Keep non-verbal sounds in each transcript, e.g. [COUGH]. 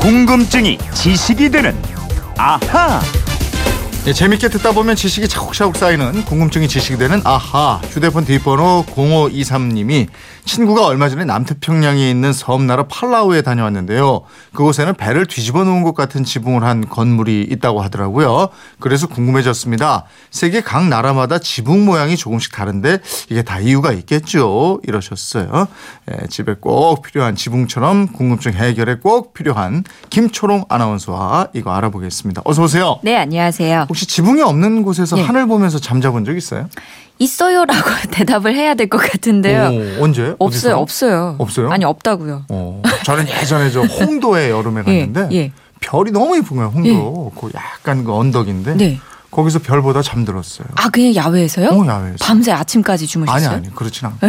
궁금증이 지식이 되는 아하. 예, 재밌게 듣다 보면 지식이 차곡차곡 쌓이는 궁금증이 지식이 되는 아하 휴대폰 뒷번호 0523님이 친구가 얼마 전에 남태평양에 있는 섬나라 팔라우에 다녀왔는데요. 그곳에는 배를 뒤집어 놓은 것 같은 지붕을 한 건물이 있다고 하더라고요. 그래서 궁금해졌습니다. 세계 각 나라마다 지붕 모양이 조금씩 다른데 이게 다 이유가 있겠죠. 이러셨어요. 예, 집에 꼭 필요한 지붕처럼 궁금증 해결에 꼭 필요한 김초롱 아나운서와 이거 알아보겠습니다. 어서 오세요. 네, 안녕하세요. 혹시 지붕이 없는 곳에서 예. 하늘 보면서 잠자본 적 있어요? 있어요라고 [LAUGHS] 대답을 해야 될 것 같은데요. 오, 언제? 없어요, 어디서? 없어요. 없어요? 아니, 없다고요. 어, 저는 예전에 저 홍도에 여름에 [LAUGHS] 예, 갔는데 예. 별이 너무 예쁜 거예요. 홍도. 그 약간 그 언덕인데 네. 거기서 별보다 잠들었어요. 아, 그냥 야외에서요? 어, 야외에서. 밤새 아침까지 아니 주무셨어요? 아니 그렇진 않고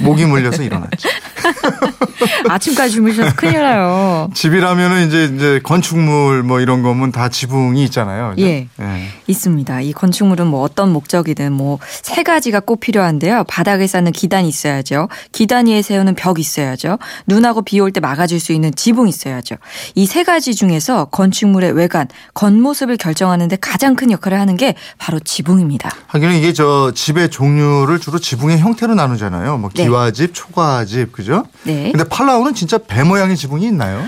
목이 물려서 일어났지. [LAUGHS] [LAUGHS] 아침까지 주무셔서 큰일 나요. 집이라면은 이제 이제 건축물 뭐 이런 거면 다 지붕이 있잖아요. 예. 예. 있습니다. 이 건축물은 뭐 어떤 목적이든 뭐 세 가지가 꼭 필요한데요. 바닥에 쌓는 기단이 있어야죠. 기단 위에 세우는 벽 있어야죠. 눈하고 비 올 때 막아줄 수 있는 지붕 있어야죠. 이 세 가지 중에서 건축물의 외관, 겉모습을 결정하는데 가장 큰 역할을 하는 게 바로 지붕입니다. 하기는 이게 저 집의 종류를 주로 지붕의 형태로 나누잖아요. 뭐 네. 기와집, 초가집, 그죠? 네. 근데 팔라우는 진짜 배 모양의 지붕이 있나요?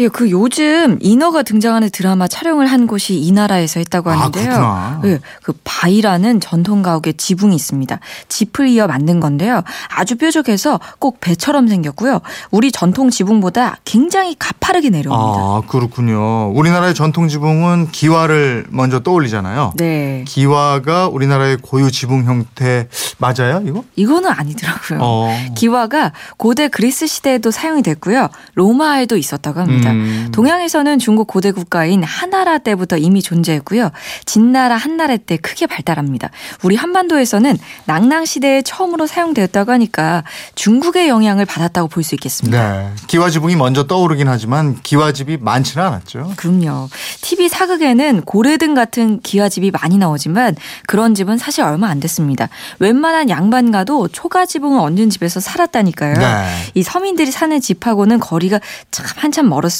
예, 그 요즘 인어가 등장하는 드라마 촬영을 한 곳이 이 나라에서 했다고 아, 하는데요. 그렇구나. 예, 그 바위라는 전통 가옥의 지붕이 있습니다. 짚을 이어 만든 건데요. 아주 뾰족해서 꼭 배처럼 생겼고요. 우리 전통 지붕보다 굉장히 가파르게 내려옵니다. 아, 그렇군요. 우리나라의 전통 지붕은 기와를 먼저 떠올리잖아요. 네. 기와가 우리나라의 고유 지붕 형태 맞아요, 이거? 이거는 아니더라고요. 어. 기와가 고대 그리스 시대에도 사용이 됐고요. 로마에도 있었다고 합니다. 음. 동양에서는 중국 고대 국가인 한나라 때부터 이미 존재했고요. 진나라 한나라 때 크게 발달합니다. 우리 한반도에서는 낙랑 시대에 처음으로 사용되었다고 하니까 중국의 영향을 받았다고 볼 수 있겠습니다. 네. 기와 지붕이 먼저 떠오르긴 하지만 기와집이 많지는 않았죠. 그럼요. TV 사극에는 고래등 같은 기와집이 많이 나오지만 그런 집은 사실 얼마 안 됐습니다. 웬만한 양반가도 초가 지붕을 얹은 집에서 살았다니까요. 네. 이 서민들이 사는 집하고는 거리가 참 한참 멀었습니다.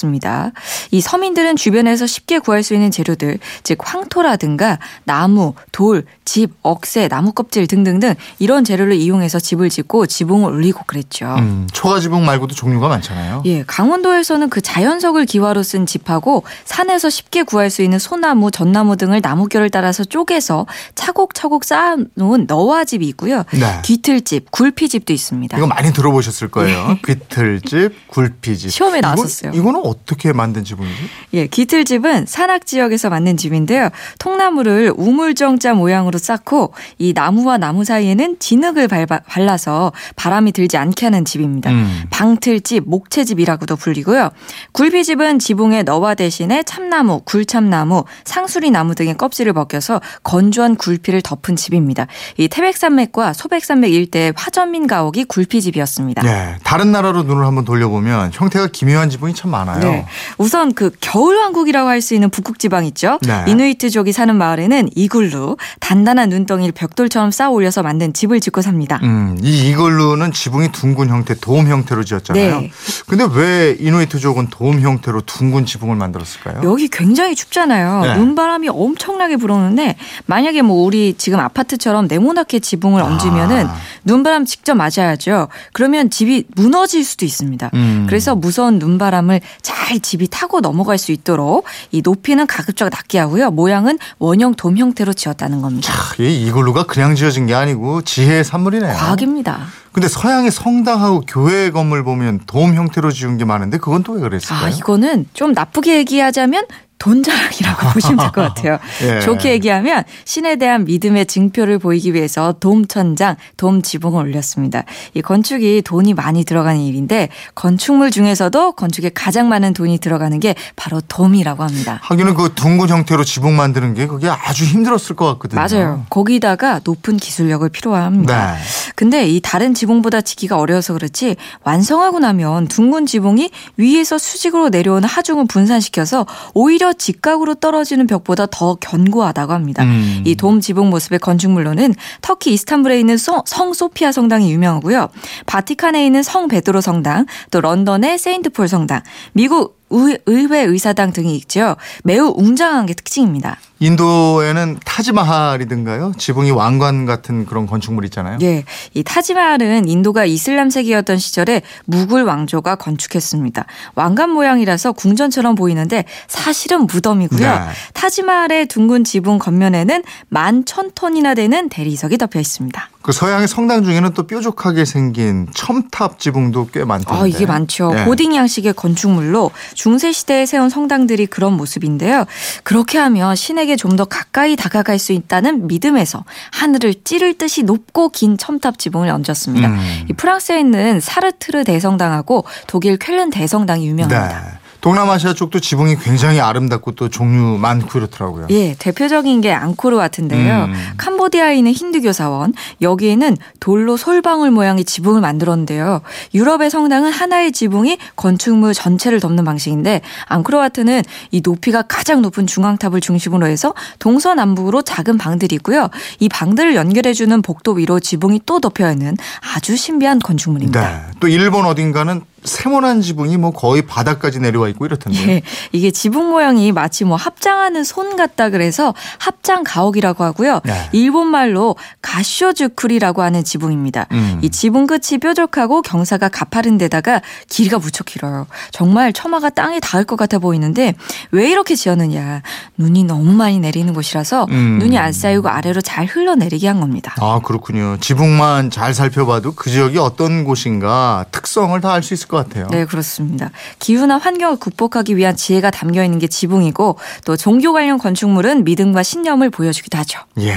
이 서민들은 주변에서 쉽게 구할 수 있는 재료들, 즉 황토라든가 나무, 돌, 집, 억새, 나무 껍질 등등등 이런 재료를 이용해서 집을 짓고 지붕을 올리고 그랬죠. 음, 초가 지붕 말고도 종류가 많잖아요. 예, 강원도에서는 그 자연석을 기와로 쓴 집하고 산에서 쉽게 구할 수 있는 소나무, 전나무 등을 나무결을 따라서 쪼개서 차곡차곡 쌓아놓은 너와집이 있고요. 네. 뒤틀집, 굴피집도 있습니다. 이거 많이 들어보셨을 거예요. 귀틀집, 굴피집. 예. 시험에 나왔었어요. 이거는 어떻게 만든 지붕이지? 예, 기틀집은 산악 지역에서 만든 집인데요. 통나무를 우물정자 모양으로 쌓고 이 나무와 나무 사이에는 진흙을 밟아, 발라서 바람이 들지 않게 하는 집입니다. 음. 방틀집, 목채집이라고도 불리고요. 굴비집은 지붕에 너와 대신에 참나무, 굴참나무, 상수리 나무 등의 껍질을 벗겨서 건조한 굴피를 덮은 집입니다. 이 태백산맥과 소백산맥 일대의 화전민 가옥이 굴피집이었습니다. 예. 다른 나라로 눈을 한번 돌려보면 형태가 기묘한 지붕이 참 많아요. 네. 우선 그 겨울 왕국이라고 할 수 있는 북극 지방 있죠. 네. 이누이트족이 사는 마을에는 이글루 단단한 눈덩이를 벽돌처럼 쌓아 올려서 만든 집을 짓고 삽니다. 음, 이 이글루는 지붕이 둥근 형태, 돔 형태로 지었잖아요. 네. 근데 왜 이누이트족은 돔 형태로 둥근 지붕을 만들었을까요? 여기 굉장히 춥잖아요. 네. 눈바람이 엄청나게 불어오는데 만약에 뭐 우리 지금 아파트처럼 네모나게 지붕을 얹으면은 아. 눈바람 직접 맞아야죠. 그러면 집이 무너질 수도 있습니다. 음. 그래서 무서운 눈바람을 잘 집이 타고 넘어갈 수 있도록 이 높이는 가급적 낮게 하고요. 모양은 원형 돔 형태로 지었다는 겁니다. 아, 이 이글루가 그냥 지어진 게 아니고 지혜의 산물이네요. 과학입니다. 근데 서양의 성당하고 교회 건물 보면 돔 형태로 지은 게 많은데 그건 또 왜 그랬을까요? 아, 이거는 좀 나쁘게 얘기하자면 돈 자랑이라고 [LAUGHS] 보시면 될 것 같아요. 예. 좋게 얘기하면 신에 대한 믿음의 증표를 보이기 위해서 돔 천장, 돔 지붕을 올렸습니다. 이 건축이 돈이 많이 들어가는 일인데 건축물 중에서도 건축에 가장 많은 돈이 들어가는 게 바로 돔이라고 합니다. 하기는 그 둥근 형태로 지붕 만드는 게 그게 아주 힘들었을 것 같거든요. 맞아요. 거기다가 높은 기술력을 필요합니다. 네. 근데 이 다른 지붕보다 짓기가 어려워서 그렇지 완성하고 나면 둥근 지붕이 위에서 수직으로 내려오는 하중을 분산시켜서 오히려 직각으로 떨어지는 벽보다 더 견고하다고 합니다. 음. 이돔 지붕 모습의 건축물로는 터키 이스탄불에 있는 성, 성 소피아 성당이 유명하고요. 바티칸에 있는 성 베드로 성당, 또 런던의 세인트폴 성당, 미국 의, 의회 의사당 등이 있죠. 매우 웅장한 게 특징입니다. 인도에는 타지마할이든가요? 지붕이 왕관 같은 그런 건축물 있잖아요. 예. 이 타지마할은 인도가 이슬람 세계였던 시절에 무굴 왕조가 건축했습니다. 왕관 모양이라서 궁전처럼 보이는데 사실은 무덤이고요. 네. 타지마할의 둥근 지붕 겉면에는 만 천 톤이나 되는 대리석이 덮여 있습니다. 그 서양의 성당 중에는 또 뾰족하게 생긴 첨탑 지붕도 꽤 많던데. 아, 이게 많죠. 예. 고딩 양식의 건축물로 중세 시대에 세운 성당들이 그런 모습인데요. 그렇게 하면 신에게 좀 더 가까이 다가갈 수 있다는 믿음에서 하늘을 찌를 듯이 높고 긴 첨탑 지붕을 얹었습니다. 음. 이 프랑스에 있는 사르트르 대성당하고 독일 쾰른 대성당이 유명합니다. 네. 동남아시아 쪽도 지붕이 굉장히 아름답고 또 종류 많고 이렇더라고요. 예, 대표적인 게 앙코르와트인데요. 음. 캄보디아에 있는 힌두교 사원, 여기에는 돌로 솔방울 모양의 지붕을 만들었는데요. 유럽의 성당은 하나의 지붕이 건축물 전체를 덮는 방식인데 앙코르와트는 이 높이가 가장 높은 중앙탑을 중심으로 해서 동서남북으로 작은 방들이 있고요. 이 방들을 연결해 주는 복도 위로 지붕이 또 덮여 있는 아주 신비한 건축물입니다. 네. 또 일본 어딘가는 세모난 지붕이 뭐 거의 바닥까지 내려와 있고 이렇던데. 예, 이게 지붕 모양이 마치 뭐 합장하는 손 같다 그래서 합장 가옥이라고 하고요. 네. 일본 말로 가쇼즈쿠리라고 하는 지붕입니다. 음. 이 지붕 끝이 뾰족하고 경사가 가파른 데다가 길이가 무척 길어요. 정말 처마가 땅에 닿을 것 같아 보이는데 왜 이렇게 지었느냐? 눈이 너무 많이 내리는 곳이라서 음. 눈이 안 쌓이고 아래로 잘 흘러내리게 한 겁니다. 아 그렇군요. 지붕만 잘 살펴봐도 그 지역이 어떤 곳인가 특성을 다 알 수 있을 것 같아요. 네, 그렇습니다. 기후나 환경을 극복하기 위한 지혜가 담겨 있는 게 지붕이고 또 종교 관련 건축물은 믿음과 신념을 보여주기도 하죠. 예.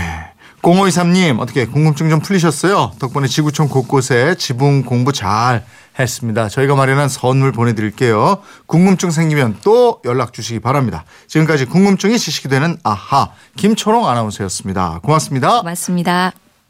0523님 어떻게 궁금증 좀 풀리셨어요? 덕분에 지구촌 곳곳에 지붕 공부 잘 했습니다. 저희가 마련한 선물 보내드릴게요. 궁금증 생기면 또 연락 주시기 바랍니다. 지금까지 궁금증이 지식이 되는 아하 김초롱 아나운서였습니다. 고맙습니다. 고맙습니다.